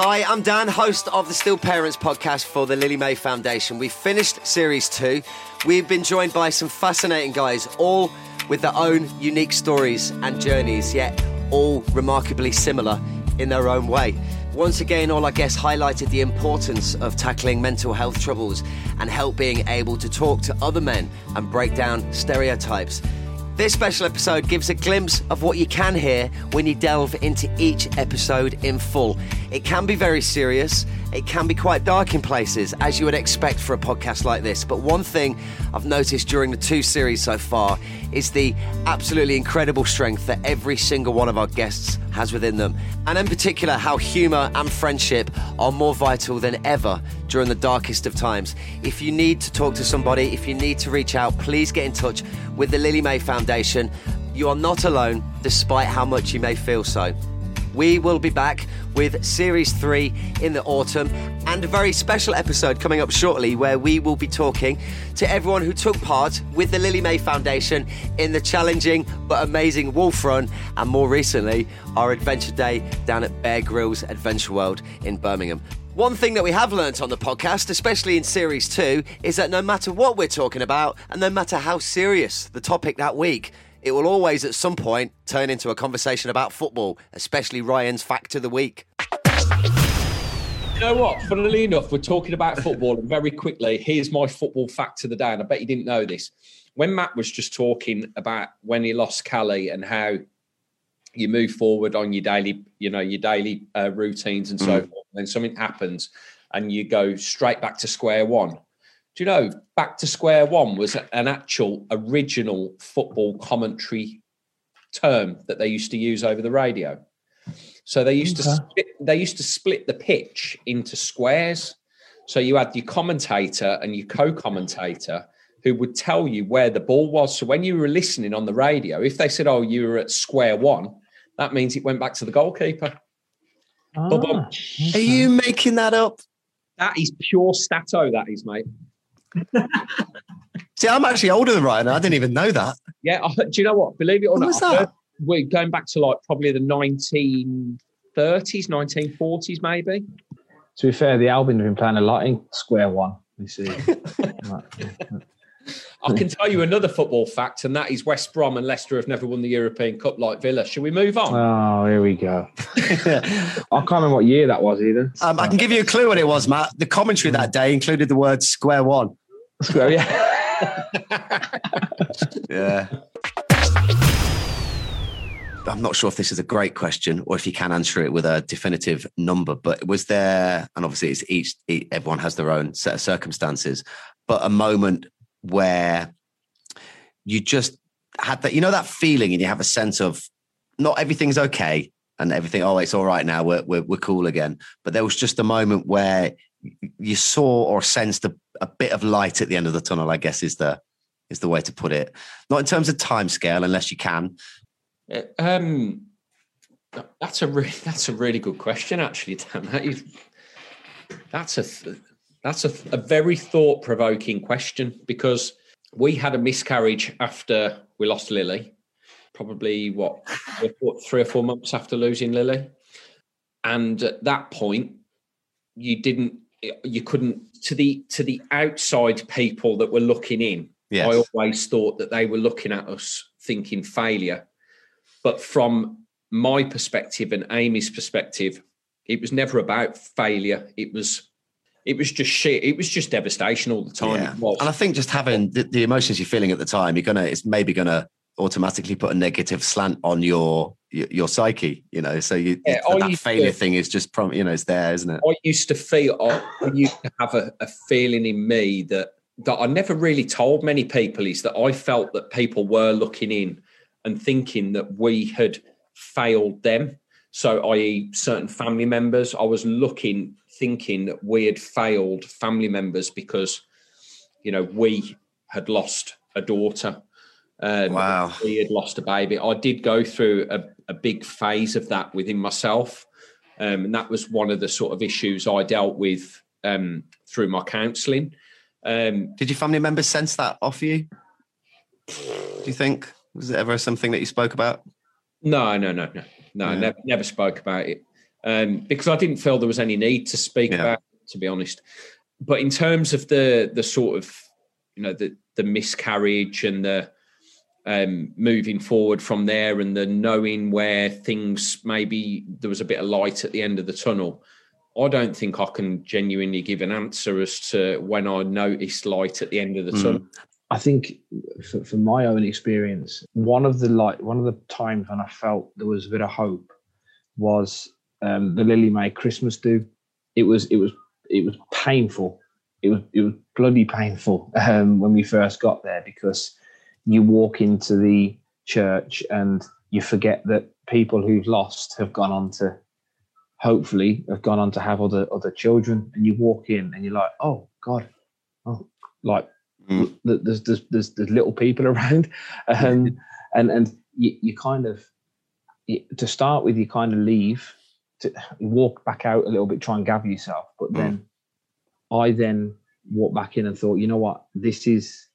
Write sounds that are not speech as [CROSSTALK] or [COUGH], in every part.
Hi, I'm Dan, host of the Still Parents podcast for the Lily Mae Foundation. We've finished series two. We've been joined by some fascinating guys, all with their own unique stories and journeys, yet all remarkably similar in their own way. Once again, all our guests highlighted the importance of tackling mental health troubles and help being able to talk to other men and break down stereotypes. This special episode gives a glimpse of what you can hear when you delve into each episode in full. It can be very serious, it can be quite dark in places, as you would expect for a podcast like this. But one thing I've noticed during the two series so far is the absolutely incredible strength that every single one of our guests has within them. And in particular, how humour and friendship are more vital than ever during the darkest of times. If you need to talk to somebody, if you need to reach out, please get in touch with the Lily Mae Foundation. You are not alone, despite how much you may feel so. We will be back with Series 3 in the autumn and a very special episode coming up shortly where we will be talking to everyone who took part with the Lily Mae Foundation in the challenging but amazing Wolf Run and more recently our adventure day down at Bear Grylls Adventure World in Birmingham. One thing that we have learnt on the podcast, especially in series two, is that no matter what we're talking about and no matter how serious the topic that week, it will always at some point turn into a conversation about football, especially Ryan's fact of the week. You know what? Funnily enough, we're talking about football, and very quickly, here's my football fact of the day. And I bet you didn't know this. When Matt was just talking about when he lost Cali and how you move forward on your daily, you know, your daily uh, routines and so mm. forth, and then something happens and you go straight back to square one. Do you know, back to square one was an actual original football commentary term that they used to use over the radio. So they used okay. to split, they used to split the pitch into squares. So you had your commentator and your co-commentator who would tell you where the ball was. So when you were listening on the radio, if they said, "Oh, you were at square one," that means it went back to the goalkeeper. Ah, okay. Are you making that up? That is pure stato. That is, mate. [LAUGHS] See, I'm actually older than Ryan. I didn't even know that. Yeah. do you know what? Believe it or what not, we're going back to like probably the 1930s, 1940s, maybe. To be fair, the Albion have been playing a lot in Square One. You [LAUGHS] see. I can tell you another football fact, and that is West Brom and Leicester have never won the European Cup like Villa. Shall we move on? Oh, here we go. [LAUGHS] [LAUGHS] I can't remember what year that was either. Um, I can give you a clue what it was, Matt. The commentary that day included the word square one. Square, yeah. [LAUGHS] yeah. I'm not sure if this is a great question or if you can answer it with a definitive number, but was there, and obviously it's each, everyone has their own set of circumstances, but a moment where you just had that, you know, that feeling and you have a sense of not everything's okay and everything, oh, it's all right now, we're, we're, we're cool again. But there was just a moment where you saw or sensed a, a bit of light at the end of the tunnel, I guess is the, is the way to put it. Not in terms of time scale, unless you can. Uh, um, that's a really [LAUGHS] that's a really good question, actually, Dan. That is, that's a that's a, a very thought provoking question because we had a miscarriage after we lost Lily, probably what three or four months after losing Lily, and at that point, you didn't, you couldn't to the to the outside people that were looking in. Yes. I always thought that they were looking at us thinking failure, but from my perspective and Amy's perspective, it was never about failure. It was it was just shit. It was just devastation all the time. Yeah. And I think just having the, the, emotions you're feeling at the time, you're gonna it's maybe gonna automatically put a negative slant on your your, your psyche. You know, so you yeah, that failure to, thing is just from you know it's there, isn't it? I used to feel I used to have a, a feeling in me that that I never really told many people is that I felt that people were looking in and thinking that we had failed them. So, i.e., certain family members, I was looking thinking that we had failed family members because, you know, we had lost a daughter. Um, wow. We had lost a baby. I did go through a, a big phase of that within myself. Um, and that was one of the sort of issues I dealt with um, through my counselling. Um, did your family members sense that off you? Do you think? Was it ever something that you spoke about? No, no, no, no, no. Yeah. Never, never spoke about it. Um, because I didn't feel there was any need to speak Yeah. about, it, to be honest. But in terms of the the sort of you know the the miscarriage and the um, moving forward from there and the knowing where things maybe there was a bit of light at the end of the tunnel. I don't think I can genuinely give an answer as to when I noticed light at the end of the Mm. tunnel. I think, for, from my own experience, one of the like one of the times when I felt there was a bit of hope was um, the Lily Mae Christmas do. It was it was it was painful. It was it was bloody painful um, when we first got there because you walk into the church and you forget that people who've lost have gone on to hopefully have gone on to have other other children and you walk in and you're like oh god oh like Mm. there's, there's there's there's little people around [LAUGHS] um, [LAUGHS] and and you, you kind of you, to start with you kind of leave walk back out a little bit try and gather yourself. But then i then walked back in and thought you know what? This is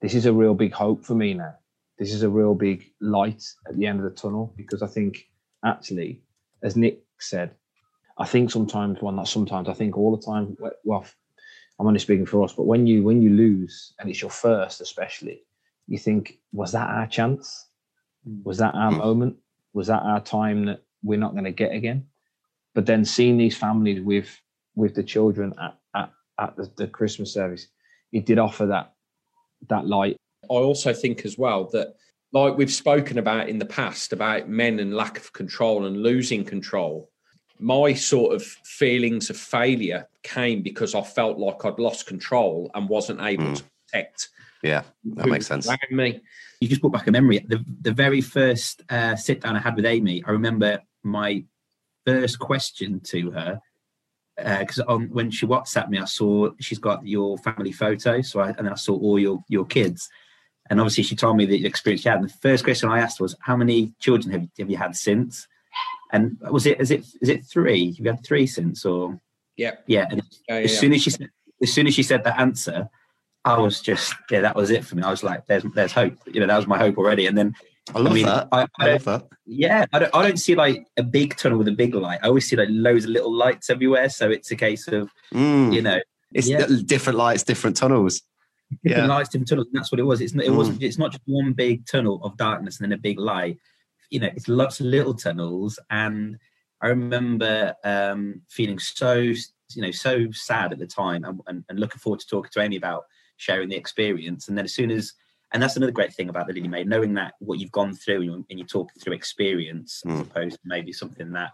this is a real big hope for me now. This is a real big light at the end of the tunnel because i think actually as nick said i think sometimes well not sometimes i think all the time well i'm only speaking for us but when you when you lose and it's your first especially you think was that our chance? Was that our Mm. moment? Was that our time that we're not going to get again but then seeing these families with with the children at at, at the, the christmas service it did offer that that light I also think as well that, like we've spoken about in the past, about men and lack of control and losing control. My sort of feelings of failure came because I felt like I'd lost control and wasn't able Mm. to protect Yeah, that who makes sense. me. you just brought back a memory. The the very first uh, sit down I had with Amy, I remember my first question to her uh, because on when she WhatsApped me, I saw she's got your family photo, so I, and I saw all your your kids, and obviously she told me the experience she had. And the first question I asked was, "How many children have you, have you had since?" And was it is it is it three? Have you had three since or Yeah, yeah? And yeah, as soon as she said, as soon as she said that answer, I was just yeah, that was it for me. I was like, there's there's hope. You know, that was my hope already. And then I love mean, that. I, I I love that. yeah, I don't I don't see like a big tunnel with a big light. I always see like loads of little lights everywhere. So it's a case of Mm. you know It's yeah. different lights, different tunnels. different Yeah. lights, different tunnels. And that's what it was. It's not, it wasn't. It's not just one big tunnel of darkness and then a big light. You know, it's lots of little tunnels. And I remember um, feeling so you know so sad at the time, and, and, and looking forward to talking to Amy about sharing the experience. And then as soon as and that's another great thing about the Lily Mae, knowing that what you've gone through and you're, and talking through experience as Mm. opposed to maybe something that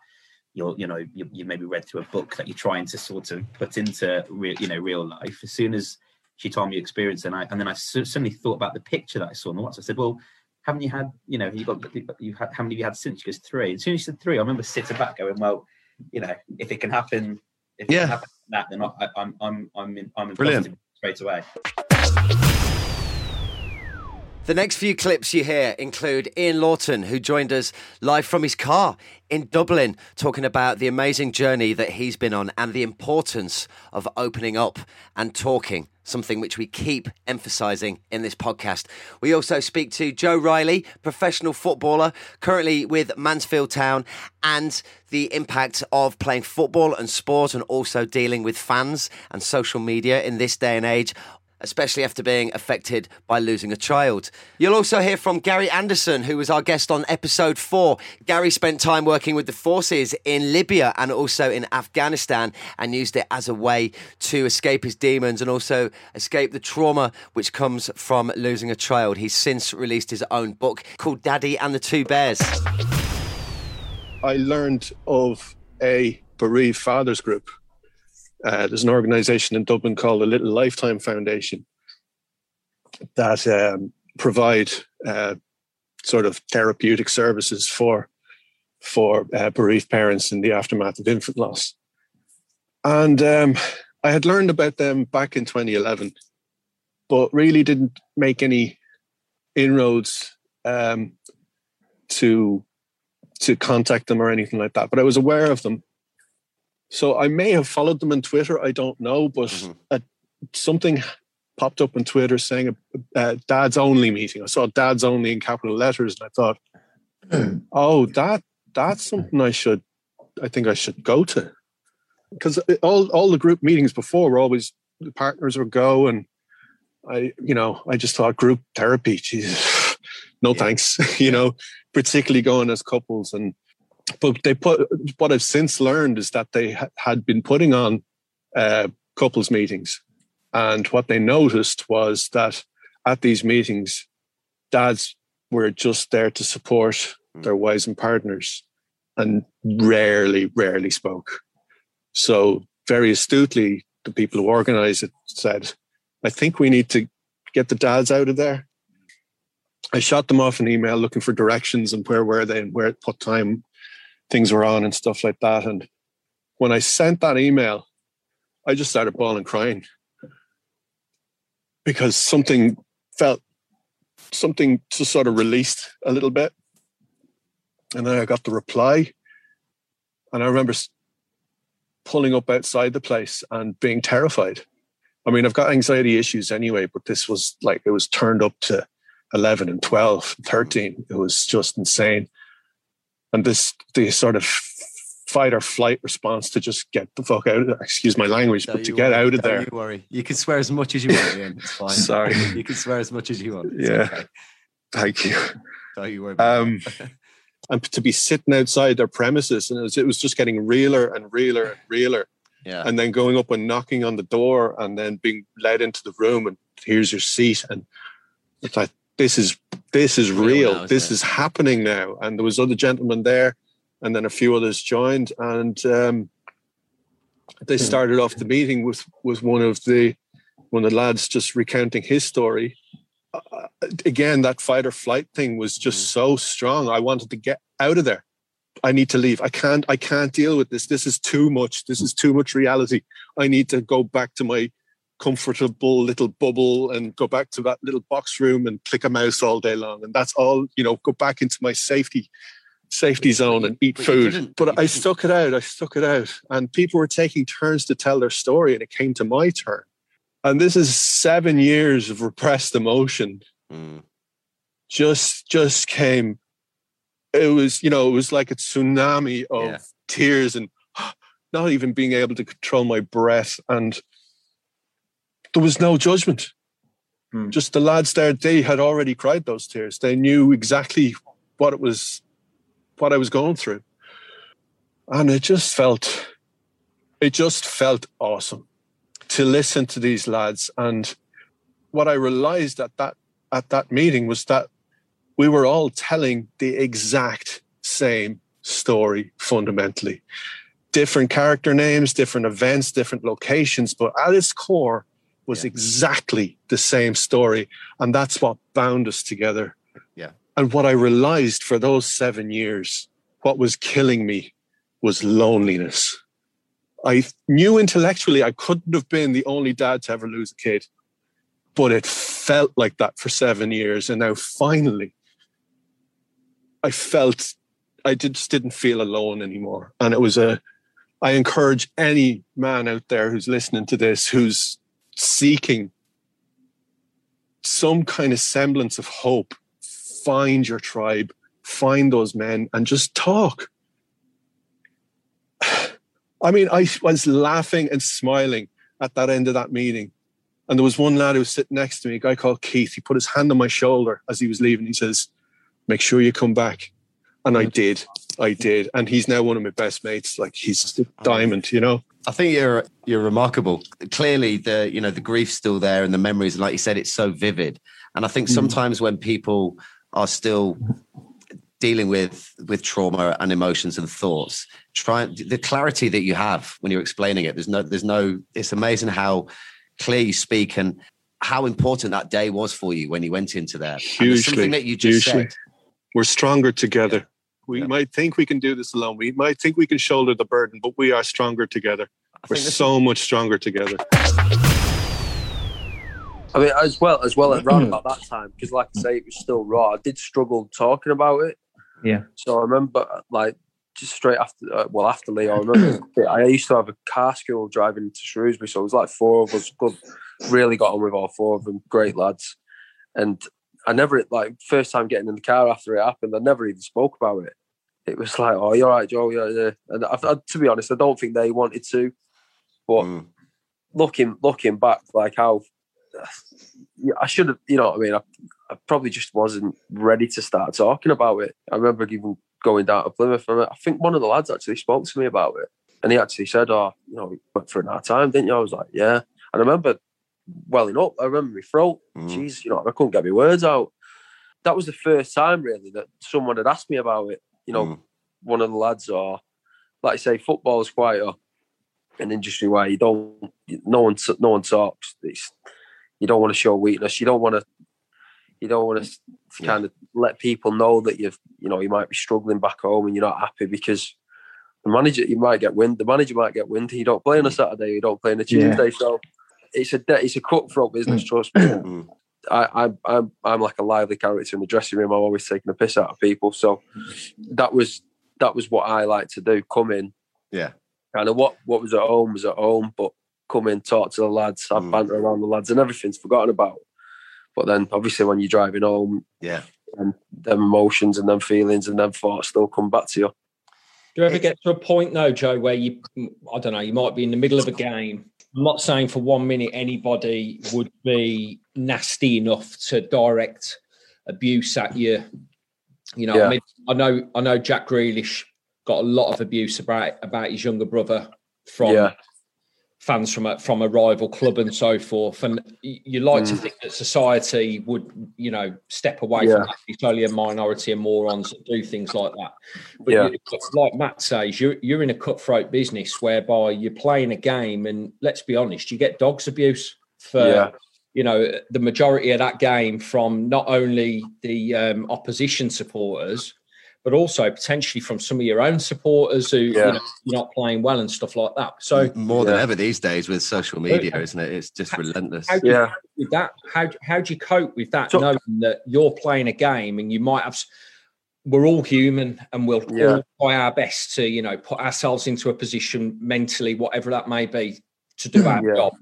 you're you know you, you maybe read through a book that you're trying to sort of put into real you know real life. As soon as she told me experience, and I and then I suddenly thought about the picture that I saw on the WhatsApp. I said, "Well, haven't you had you know you got you had how many have you had since?" She goes, three. As soon as she said three, I remember sitting back going, "Well, you know, if it can happen, if it Yeah. can happen that, then I, I'm I'm I'm in I'm in Brilliant. straight away." The next few clips you hear include Ian Lawton, who joined us live from his car in Dublin, talking about the amazing journey that he's been on and the importance of opening up and talking, something which we keep emphasizing in this podcast. We also speak to Joe Riley, professional footballer, currently with Mansfield Town, and the impact of playing football and sport and also dealing with fans and social media in this day and age especially after being affected by losing a child. You'll also hear from Gary Anderson, who was our guest on episode four. Gary spent time working with the forces in Libya and also in Afghanistan and used it as a way to escape his demons and also escape the trauma which comes from losing a child. He's since released his own book called Daddy and the Two Bears. I learned of a bereaved fathers group. Uh, there's an organization in Dublin called the Little Lifetime Foundation that um, provide uh, sort of therapeutic services for for uh, bereaved parents in the aftermath of infant loss. And um, I had learned about them back in 2011, but really didn't make any inroads um, to to contact them or anything like that. But I was aware of them. So I may have followed them on Twitter. I don't know, but Mhm. uh, something popped up on Twitter saying a, a dad's only meeting. I saw dad's only in capital letters, and I thought, [CLEARS THROAT] oh, that that's something I should I think I should go to because all all the group meetings before were always the partners would go and I you know I just thought group therapy [LAUGHS] Jesus no yeah. thanks [LAUGHS] you know particularly going as couples and but they put what I've since learned is that they ha- had been putting on uh, couples meetings and what they noticed was that at these meetings dads were just there to support hmm. their wives and partners and rarely, rarely spoke. So, very astutely, the people who organized it said, I think we need to get the dads out of there. I shot them off an email looking for directions and where were they and where what time things were on and stuff like that. And when I sent that email, I just started bawling crying because something felt something just sort of released a little bit. And then I got the reply. And I remember pulling up outside the place and being terrified. I mean, I've got anxiety issues anyway, but this was like, it was turned up to 11 and 12, 13. It was just insane. And this, the sort of fight or flight response to just get the fuck out of there. Excuse my language, but to get worry. out of Don't there. You worry. You can swear as much as you want, Ian. It's fine. Sorry. You can swear as much as you want. It's yeah. Okay. Thank you. Don't you worry. Um, [LAUGHS] and to be sitting outside their premises, and it was, it was just getting realer and realer and realer. Yeah. And then going up and knocking on the door, and then being led into the room, and here's your seat, and it's like this is this is real. Now, this it? is happening now. And there was other gentlemen there, and then a few others joined, and um, they started off the meeting with with one of the one of the lads just recounting his story. Uh, again, that fight or flight thing was just so strong. I wanted to get out of there. I need to leave. I can't. I can't deal with this. This is too much. This is too much reality. I need to go back to my comfortable little bubble and go back to that little box room and click a mouse all day long. And that's all. You know, go back into my safety safety zone and eat but food. But I stuck it out. I stuck it out, and people were taking turns to tell their story, and it came to my turn. And this is seven years of repressed emotion Mm. just just came it was you know it was like a tsunami of Yeah. tears and [GASPS] not even being able to control my breath and there was no judgment Hmm. just the lads there they had already cried those tears they knew exactly what it was what i was going through and it just felt it just felt awesome to listen to these lads and what i realized at that at that meeting was that we were all telling the exact same story fundamentally. Different character names, different events, different locations, but at its core was Yeah. exactly the same story. And that's what bound us together. Yeah. And what I realized for those seven years, what was killing me was loneliness. I knew intellectually I couldn't have been the only dad to ever lose a kid but it felt like that for seven years and now finally i felt i just didn't feel alone anymore and it was a i encourage any man out there who's listening to this who's seeking some kind of semblance of hope find your tribe find those men and just talk [SIGHS] i mean i was laughing and smiling at that end of that meeting and there was one lad who was sitting next to me, a guy called Keith. He put his hand on my shoulder as he was leaving. He says, Make sure you come back. And I mm-hmm. did. I did. And he's now one of my best mates. Like he's a diamond, you know? I think you're you're remarkable. Clearly, the you know the grief's still there, and the memories, and like you said, it's so vivid. And I think hmm. sometimes when people are still dealing with with trauma and emotions and thoughts, try the clarity that you have when you're explaining it. There's no there's no. It's amazing how clear you speak and how important that day was for you when you went into there. Hugely, something that you just hugely. said. We're stronger together. We Yeah. might think we can do this alone. We might think we can shoulder the burden, but we are stronger together. I We're think this- so much stronger together. I mean, as well as well around [CLEARS THROAT] about that time, because like I say, it was still raw. I did struggle talking about it. Yeah. So I remember, like, just straight after, uh, well, after Lee, I remember [CLEARS THROAT] I used to have a car school driving to Shrewsbury, so it was like four of us. Good, really got on with all four of them. Great lads, and I never like first time getting in the car after it happened. I never even spoke about it. it was like, oh, you're right, Joe. Yeah, yeah. And I, I, to be honest, I don't think they wanted to. But Mm. looking looking back, like how I should have, you know what I mean? I, I probably just wasn't ready to start talking about it. I remember even going down to Plymouth, and I think one of the lads actually spoke to me about it, and he actually said, "Oh, you know, we went for an hard time, didn't you?" I was like, "Yeah," and I remember welling up. I remember my throat. Mm. Jeez, you know, I couldn't get my words out. That was the first time really that someone had asked me about it. You know, Mm. one of the lads, or like I say, football is quite a, an industry where you don't, no one, no one talks. It's, you don't want to show weakness. You don't want to, you don't want to Yeah. kind of let people know that you've, you know, you might be struggling back home and you're not happy because the manager, you might get wind. The manager might get wind. You don't play on a Saturday. You don't play on a Yeah. Tuesday. So it's a, de- it's a cutthroat business. Trust [CLEARS THROAT] me. Mm. I, I'm I'm I'm like a lively character in the dressing room. I'm always taking the piss out of people. So that was that was what I like to do. Come in, Yeah. Kind of what what was at home was at home, but come in, talk to the lads, have Mm. banter around the lads, and everything's forgotten about. But then, obviously, when you're driving home, Yeah. and them emotions and them feelings and them thoughts still come back to you. Do you ever get to a point though, Joe, where you, I don't know, you might be in the middle of a game. I'm not saying for one minute anybody would be nasty enough to direct abuse at you. You know, Yeah. I mean, I know, I know Jack Grealish got a lot of abuse about about his younger brother from Yeah. Fans from a from a rival club and so forth. And you like to Mm. think that society would, you know, step away Yeah. from that. It's only a minority of morons that do things like that. But Yeah. you, like Matt says, you're you're in a cutthroat business whereby you're playing a game, and let's be honest, you get dogs abuse for Yeah. you know the majority of that game from not only the um, opposition supporters. But also potentially from some of your own supporters who Yeah. you know, you're not playing well and stuff like that. So more than ever these days with social media, isn't it? It's just relentless. how do Yeah. cope with that? How how do you cope with that, So- knowing that you're playing a game and you might have? s- We're all human, and we'll Yeah. all try our best to you know put ourselves into a position mentally, whatever that may be, to do our Yeah. job.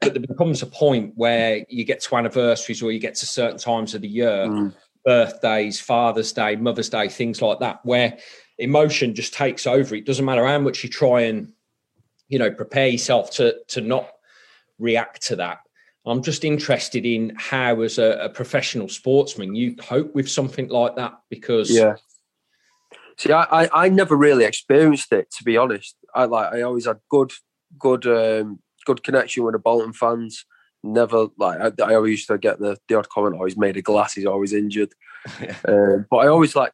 But there becomes a point where you get to anniversaries or you get to certain times of the year, Mm. Birthdays, Father's Day, Mother's Day, things like that, where emotion just takes over. It doesn't matter how much you try and, you know, prepare yourself to to not react to that. I'm just interested in how, as a, a professional sportsman, you cope with something like that because Yeah. See, I, I, I never really experienced it to be honest. I like I always had good good um, good connection with the Bolton fans. Never like I, I always used to get the, the odd comment. Oh, he's made of glass. He's always injured. [LAUGHS] Yeah. Um, but I always like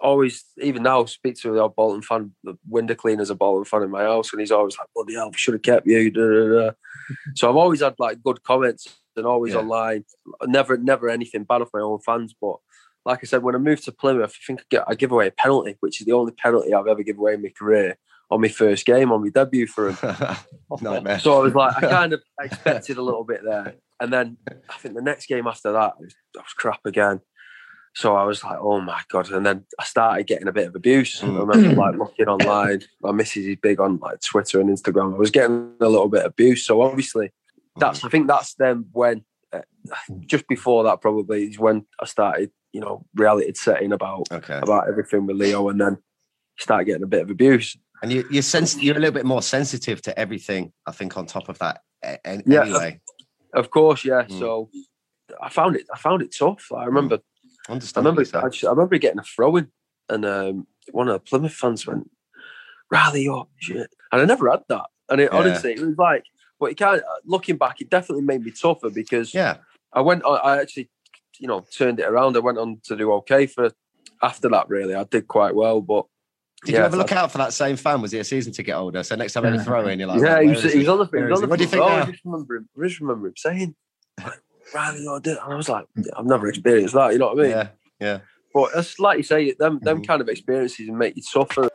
always even now speak to the odd Bolton fan. The window cleaner's a Bolton fan in my house, and he's always like, "Bloody hell, should have kept you." Da, da, da. [LAUGHS] So I've always had like good comments and always Yeah. online. Never never anything bad off my own fans, but like I said, when I moved to Plymouth, I think I, get, I give away a penalty, which is the only penalty I've ever given away in my career on my first game, on my debut for him. [LAUGHS] Nightmare. So I was like, I kind of expected a little bit there. And then I think the next game after that, I was, I was crap again. So I was like, oh my God. And then I started getting a bit of abuse. Mm. I remember like looking online. My missus is big on like Twitter and Instagram. I was getting a little bit of abuse. So obviously, that's I think that's then when uh, just before that probably is when I started, you know, reality setting about okay. about everything with Leo, and then start getting a bit of abuse. And you, you're sens- you're a little bit more sensitive to everything. I think on top of that, a- a- Yeah. anyway, Of course, yeah. Mm. So I found it. I found it tough. I remember. I understandably remember. I, just, I remember getting a throw in, and um, one of the Plymouth fans went, "Riley up, shit," and I never had that. And it, Yeah. honestly, it was like, but it kind of looking back, it definitely made me tougher because Yeah, I went. I, I actually, you know, turned it around. I went on to do okay for after that. Really, I did quite well, but. Did yeah, you ever look out for that same fan? Was he a season to get older? So next time any throw in, you're like, yeah, "Right, he where was, he was on the, he Where was is on he? the What do you think row. now? I just remember him. I just remember him saying, "Riley, you're and I was like, "I've never experienced that." You know what I mean? Yeah, yeah. But it's like you say, them them Mhm. kind of experiences make you suffer.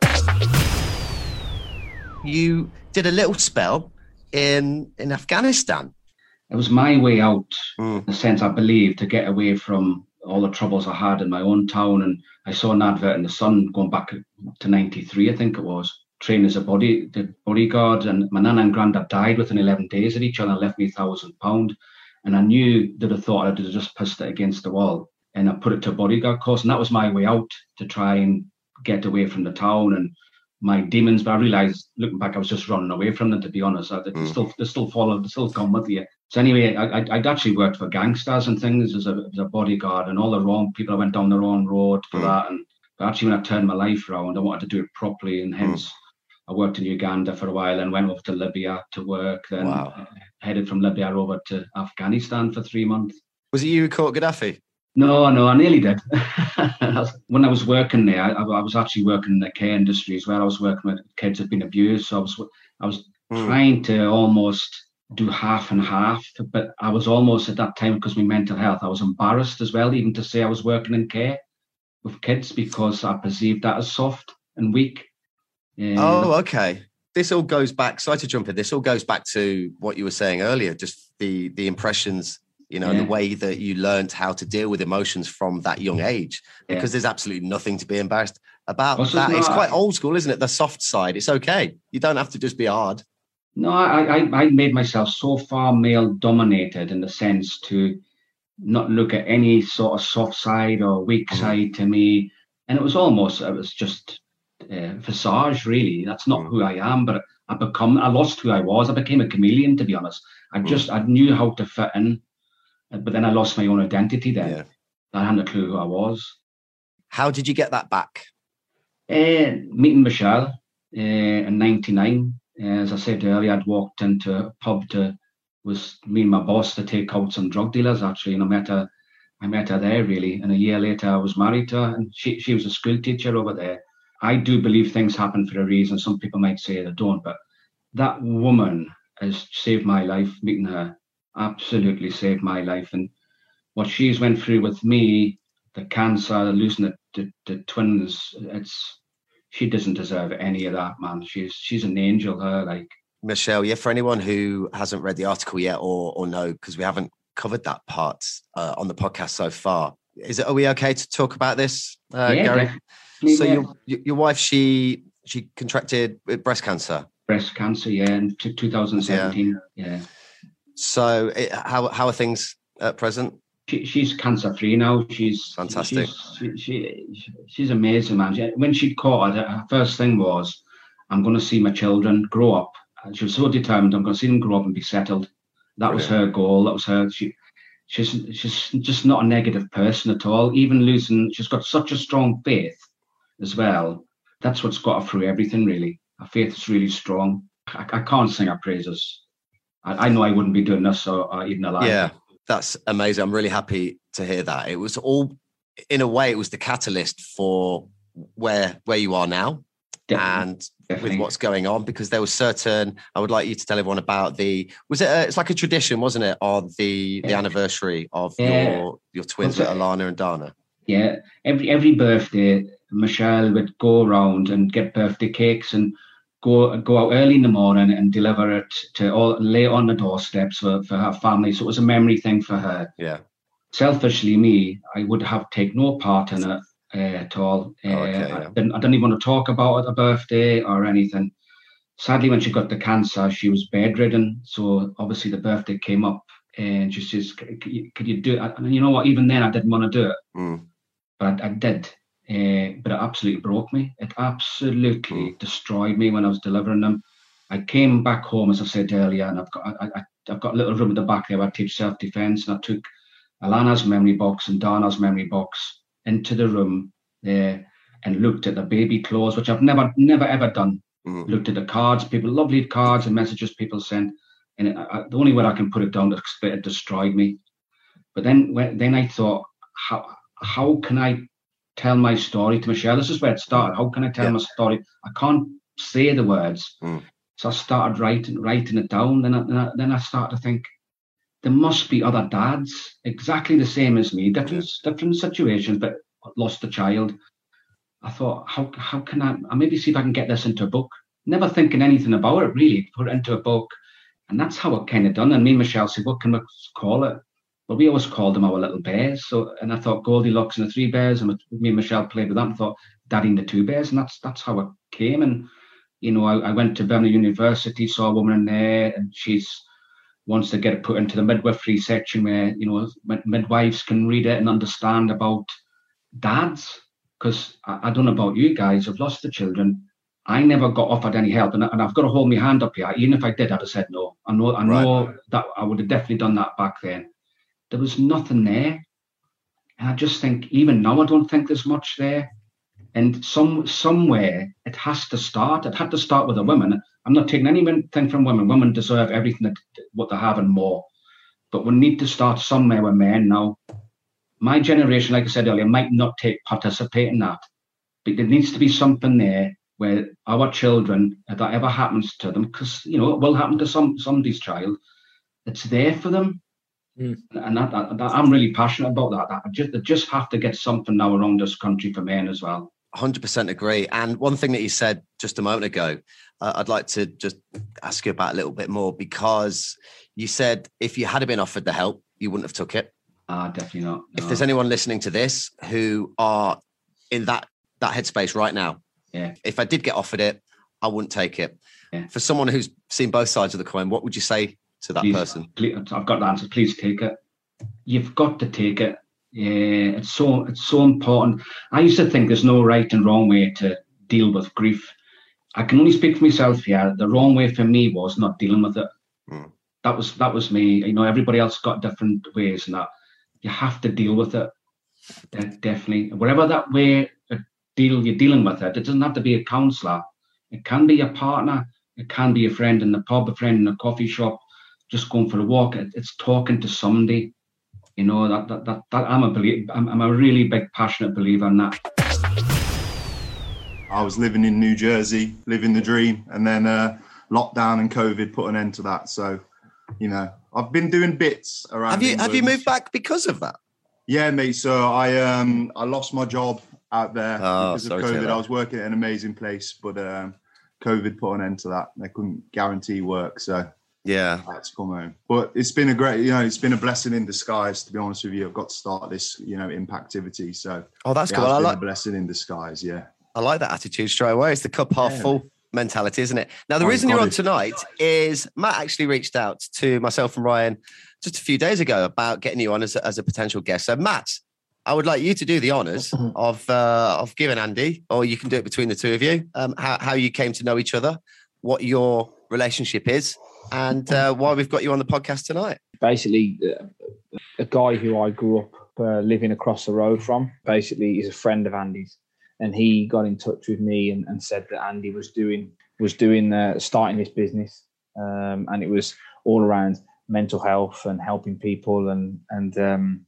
You did a little spell in in Afghanistan. It was my way out, Mm. in a sense, I believe, to get away from all the troubles I had in my own town. And I saw an advert in the Sun going back to '93, I think it was, trained as a body the bodyguard. And my nana and granddad died within 11 days of each other, and left me a thousand pound. And I knew that I thought I'd just pissed it against the wall, and I put it to a bodyguard course, and that was my way out to try and get away from the town and my demons. But I realized looking back, I was just running away from them. To be honest, I, they Mm. still they still follow, they still come with you. So anyway, I, I, I'd actually worked for gangsters and things as a, as a bodyguard, and all the wrong people. I went down the wrong road for Mm. that, and but actually when I turned my life around, I wanted to do it properly, and hence. I worked in Uganda for a while and went over to Libya to work. Then Wow. headed from Libya over to Afghanistan for three months. Was it you who caught Gaddafi? No, no, I nearly did. [LAUGHS] when I was working there, I, I was actually working in the care industry as well. I was working with kids who'd been abused, so I was I was Mm. trying to almost do half and half. But I was almost at that time because my mental health, I was embarrassed as well, even to say I was working in care with kids because I perceived that as soft and weak. Um, Oh, okay. This all goes back. Sorry to jump in. This all goes back to what you were saying earlier. Just the the impressions, you know, and the way that you learned how to deal with emotions from that young age. Yeah. Because there's absolutely nothing to be embarrassed about. Also, that it's quite old school, isn't it? The soft side. It's okay. You don't have to just be hard. No, I, I, I made myself so far male dominated in the sense to not look at any sort of soft side or weak Mhm. side to me. And it was almost, it was just uh, visage, really. That's not Mhm. who I am, but I become, I lost who I was. I became a chameleon, to be honest. I Mhm. just, I knew how to fit in, uh, but then I lost my own identity then. Yeah. I hadn't a clue who I was. How did you get that back? Uh, meeting Michelle uh, in '99. As I said earlier, I'd walked into a pub to was me and my boss to take out some drug dealers actually, and I met her. I met her there really, and a year later I was married to her, and she she was a school teacher over there. I do believe things happen for a reason. Some people might say they don't, but that woman has saved my life. Meeting her absolutely saved my life, and what she's went through with me, the cancer, the losing the, the, the twins, it's she doesn't deserve any of that, man. She's she's an angel, her like. Michelle, yeah, for anyone who hasn't read the article yet or or no, because we haven't covered that part uh, on the podcast so far. Is it? Are we okay to talk about this, uh, yeah, Gary? So yeah. your your wife, she she contracted breast cancer. breast cancer, yeah, in t- 2017. Yeah. So it, how how are things at present? She, she's cancer free now. She's Fantastic. She's, she, she, she's amazing, man. When she caught it, her first thing was, "I'm going to see my children grow up." And she was so determined. I'm going to see them grow up and be settled. That was her goal. That was her. She, she's she's just not a negative person at all. Even losing, she's got such a strong faith as well. That's what's got her through everything, really. Her faith is really strong. I, I can't sing her praises. I, I know I wouldn't be doing this or, or even alive. Yeah, that's amazing. I'm really happy to hear that. It was all, in a way, it was the catalyst for where where you are now Definitely, and definitely. with what's going on because there was certain i would like you to tell everyone about the was it a, it's like a tradition wasn't it on the the anniversary of Yeah. your your twins Well, alana and dana Yeah, every every birthday, Michelle would go around and get birthday cakes and go go out early in the morning and deliver it to all lay on the doorsteps for, for her family. So it was a memory thing for her. yeah Selfishly, me, I would have take no part in it uh, at all. Uh, Okay, I, didn't, I didn't even want to talk about it, a birthday or anything. Sadly, when she got the cancer, she was bedridden. So obviously the birthday came up, and she says, "Could you, could you do it?" And you know what? Even then, I didn't want to do it Mm. but I, I did. Uh, but it absolutely broke me. It absolutely Mm. destroyed me when I was delivering them. I came back home, as I said earlier, and I've got I, I, I've got a little room at the back there where I teach self defense, and I took Alana's memory box and Dana's memory box into the room there and looked at the baby clothes, which I've never never ever done. Mm. Looked at the cards, people lovely cards and messages people sent, and it, I, the only way I can put it down is that it destroyed me. But then when, then I thought, how how can I tell my story to Michelle? This is where it started. How can I tell Yeah. my story? I can't say the words. Mm. So I started writing writing it down. Then I, then I, then I started to think there must be other dads exactly the same as me, different different situations, but lost a child. I thought, how how can I? I maybe see if I can get this into a book. Never thinking anything about it really. Put it into a book, and that's how it kind of done. And me and Michelle said, what can we call it? Well, we always called them our little bears. So, and I thought Goldilocks and the Three Bears, and me and Michelle played with that and thought Daddy and the Two Bears, and that's that's how it came. And you know, I, I went to Birmingham University, saw a woman in there, and she's wants to get it put into the midwifery section where you know midwives can read it and understand about dads. because I, I, don't know about you guys, I've lost the children. I never got offered any help, and, and I've got to hold my hand up here. Even if I did, I'd have said no. I know, I know right. that I would have definitely done that back then. There was nothing there, and I just think even now I don't think there's much there. And some somewhere it has to start. It had to start with the women. I'm not taking anything from women. Women deserve everything that what they have and more. But we need to start somewhere with men now. My generation, like I said earlier, might not take participate in that. But there needs to be something there where our children, if that ever happens to them, because you know it will happen to some somebody's child, it's there for them. Mm. And that, that, that, I'm really passionate about that. that just, they just have to get something now around this country for men as well. 100% agree. And one thing that you said just a moment ago, uh, I'd like to just ask you about a little bit more because you said if you had been offered the help, you wouldn't have took it. Ah, uh, definitely not. No. If there's anyone listening to this who are in that that headspace right now, yeah. If I did get offered it, I wouldn't take it. Yeah. For someone who's seen both sides of the coin, what would you say to that please, person? Please, I've got the answer. Please take it. You've got to take it. Yeah, it's so it's so important. I used to think there's no right and wrong way to deal with grief. I can only speak for myself here. The wrong way for me was not dealing with it. Mm. That was that was me. You know, everybody else got different ways, and that you have to deal with it. definitely, whatever that way uh, deal you're dealing with it. It doesn't have to be a counsellor. It can be a partner. It can be a friend in the pub, a friend in a coffee shop, just going for a walk. It, it's talking to somebody you know that that that, that I'm a believe I'm, I'm a really big passionate believer in that. I was living in New Jersey, living the dream, and then uh, lockdown and COVID put an end to that. So, you know, I've been doing bits around. Have you England. have you moved back because of that? Yeah, mate. So I um I lost my job out there oh, because of COVID. I was working at an amazing place, but um, COVID put an end to that. They couldn't guarantee work, so yeah, that's come home. But it's been a great, you know, it's been a blessing in disguise. To be honest with you, I've got to start this, you know, impactivity. So oh, that's cool. I like a blessing in disguise. Yeah, I like that attitude straight away. It's the cup half yeah. full mentality, isn't it? Now, the oh, reason you're on tonight is Matt actually reached out to myself and Ryan just a few days ago about getting you on as a, as a potential guest. So, Matt, I would like you to do the honors [CLEARS THROAT] of uh, of giving Andy, or you can do it between the two of you, um, how, how you came to know each other, what your relationship is, and uh, why we've got you on the podcast tonight. Basically, uh, a guy who I grew up uh, living across the road from, basically, is a friend of Andy's, and he got in touch with me and, and said that Andy was doing was doing uh, starting this business, um, and it was all around mental health and helping people and and um,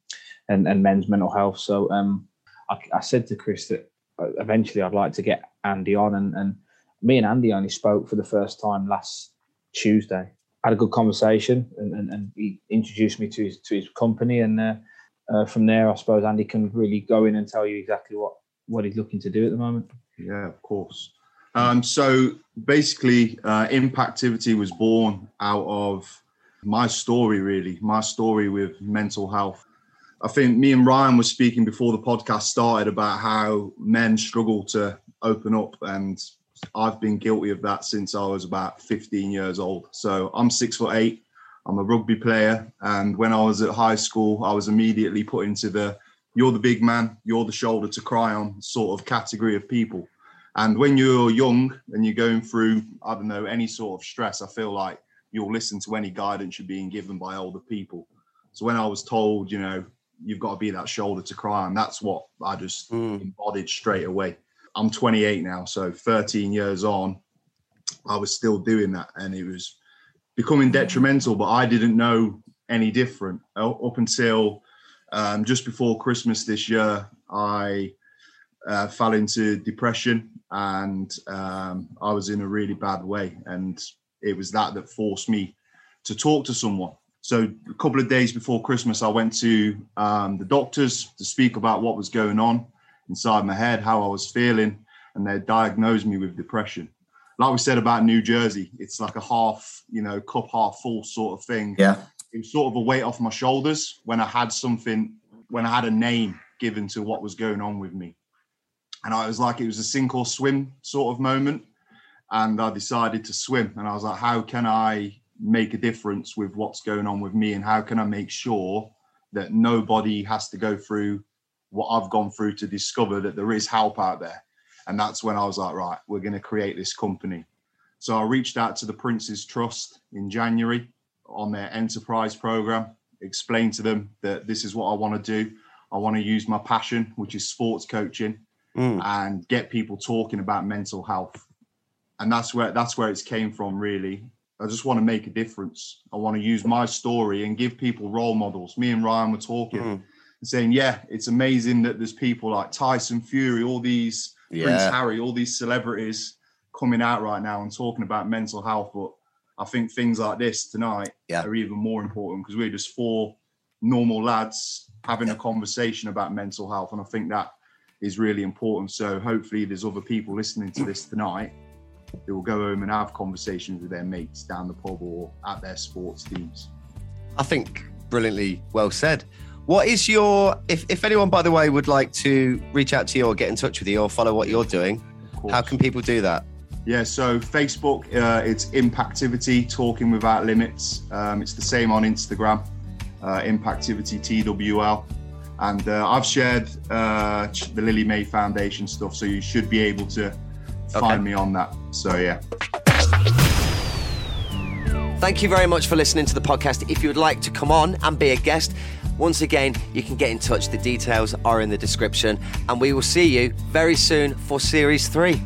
and, and men's mental health. So um, I, I said to Chris that uh, eventually I'd like to get Andy on, and, and me and Andy only spoke for the first time last Tuesday. Had a good conversation, and, and, and he introduced me to his to his company, and uh, uh, from there, I suppose Andy can really go in and tell you exactly what what he's looking to do at the moment. Yeah, of course. Um, so basically, uh, Impactivity was born out of my story, really, my story with mental health. I think me and Ryan were speaking before the podcast started about how men struggle to open up and I've been guilty of that since I was about 15 years old. So I'm six foot eight. I'm a rugby player, and when I was at high school, I was immediately put into the "you're the big man, you're the shoulder to cry on" sort of category of people. And when you're young and you're going through, I don't know, any sort of stress, I feel like you'll listen to any guidance you're being given by older people. So when I was told, you know, you've got to be that shoulder to cry on, that's what I just mm. embodied straight away. I'm 28 now, so 13 years on, I was still doing that, and it was becoming detrimental. But I didn't know any different up until um, just before Christmas this year. I uh, fell into depression, and um, I was in a really bad way, and it was that that forced me to talk to someone. So a couple of days before Christmas, I went to um, the doctors to speak about what was going on inside my head, how I was feeling, and they diagnosed me with depression. Like we said about New Jersey, it's like a half, you know, cup half full sort of thing. Yeah. It was sort of a weight off my shoulders when I had something, when I had a name given to what was going on with me. And I was like, it was a sink or swim sort of moment. And I decided to swim. And I was like, how can I make a difference with what's going on with me? And how can I make sure that nobody has to go through what I've gone through to discover that there is help out there. And that's when I was like, right, we're going to create this company. So I reached out to the Prince's Trust in January on their enterprise program, explained to them that this is what I want to do. I want to use my passion, which is sports coaching, Mm. and get people talking about mental health. And that's where that's where it's came from, really. I just want to make a difference. I want to use my story and give people role models. Me and Ryan were talking Mm. And saying, yeah, it's amazing that there's people like Tyson Fury, all these Prince Harry, all these celebrities coming out right now and talking about mental health. But I think things like this tonight Yeah. are even more important because we're just four normal lads having a conversation about mental health. And I think that is really important. So hopefully there's other people listening to this tonight who will go home and have conversations with their mates down the pub or at their sports teams. I think brilliantly well said. What is your if if anyone by the way would like to reach out to you or get in touch with you or follow what you're doing, how can people do that? Yeah, so Facebook, uh, it's Impactivity Talking Without Limits. Um, it's the same on Instagram, uh, Impactivity TWL. And uh, I've shared uh, the Lily Mae Foundation stuff, so you should be able to find me on that. So, yeah. Thank you very much for listening to the podcast. If you would like to come on and be a guest, once again, you can get in touch. The details are in the description, and we will see you very soon for series three.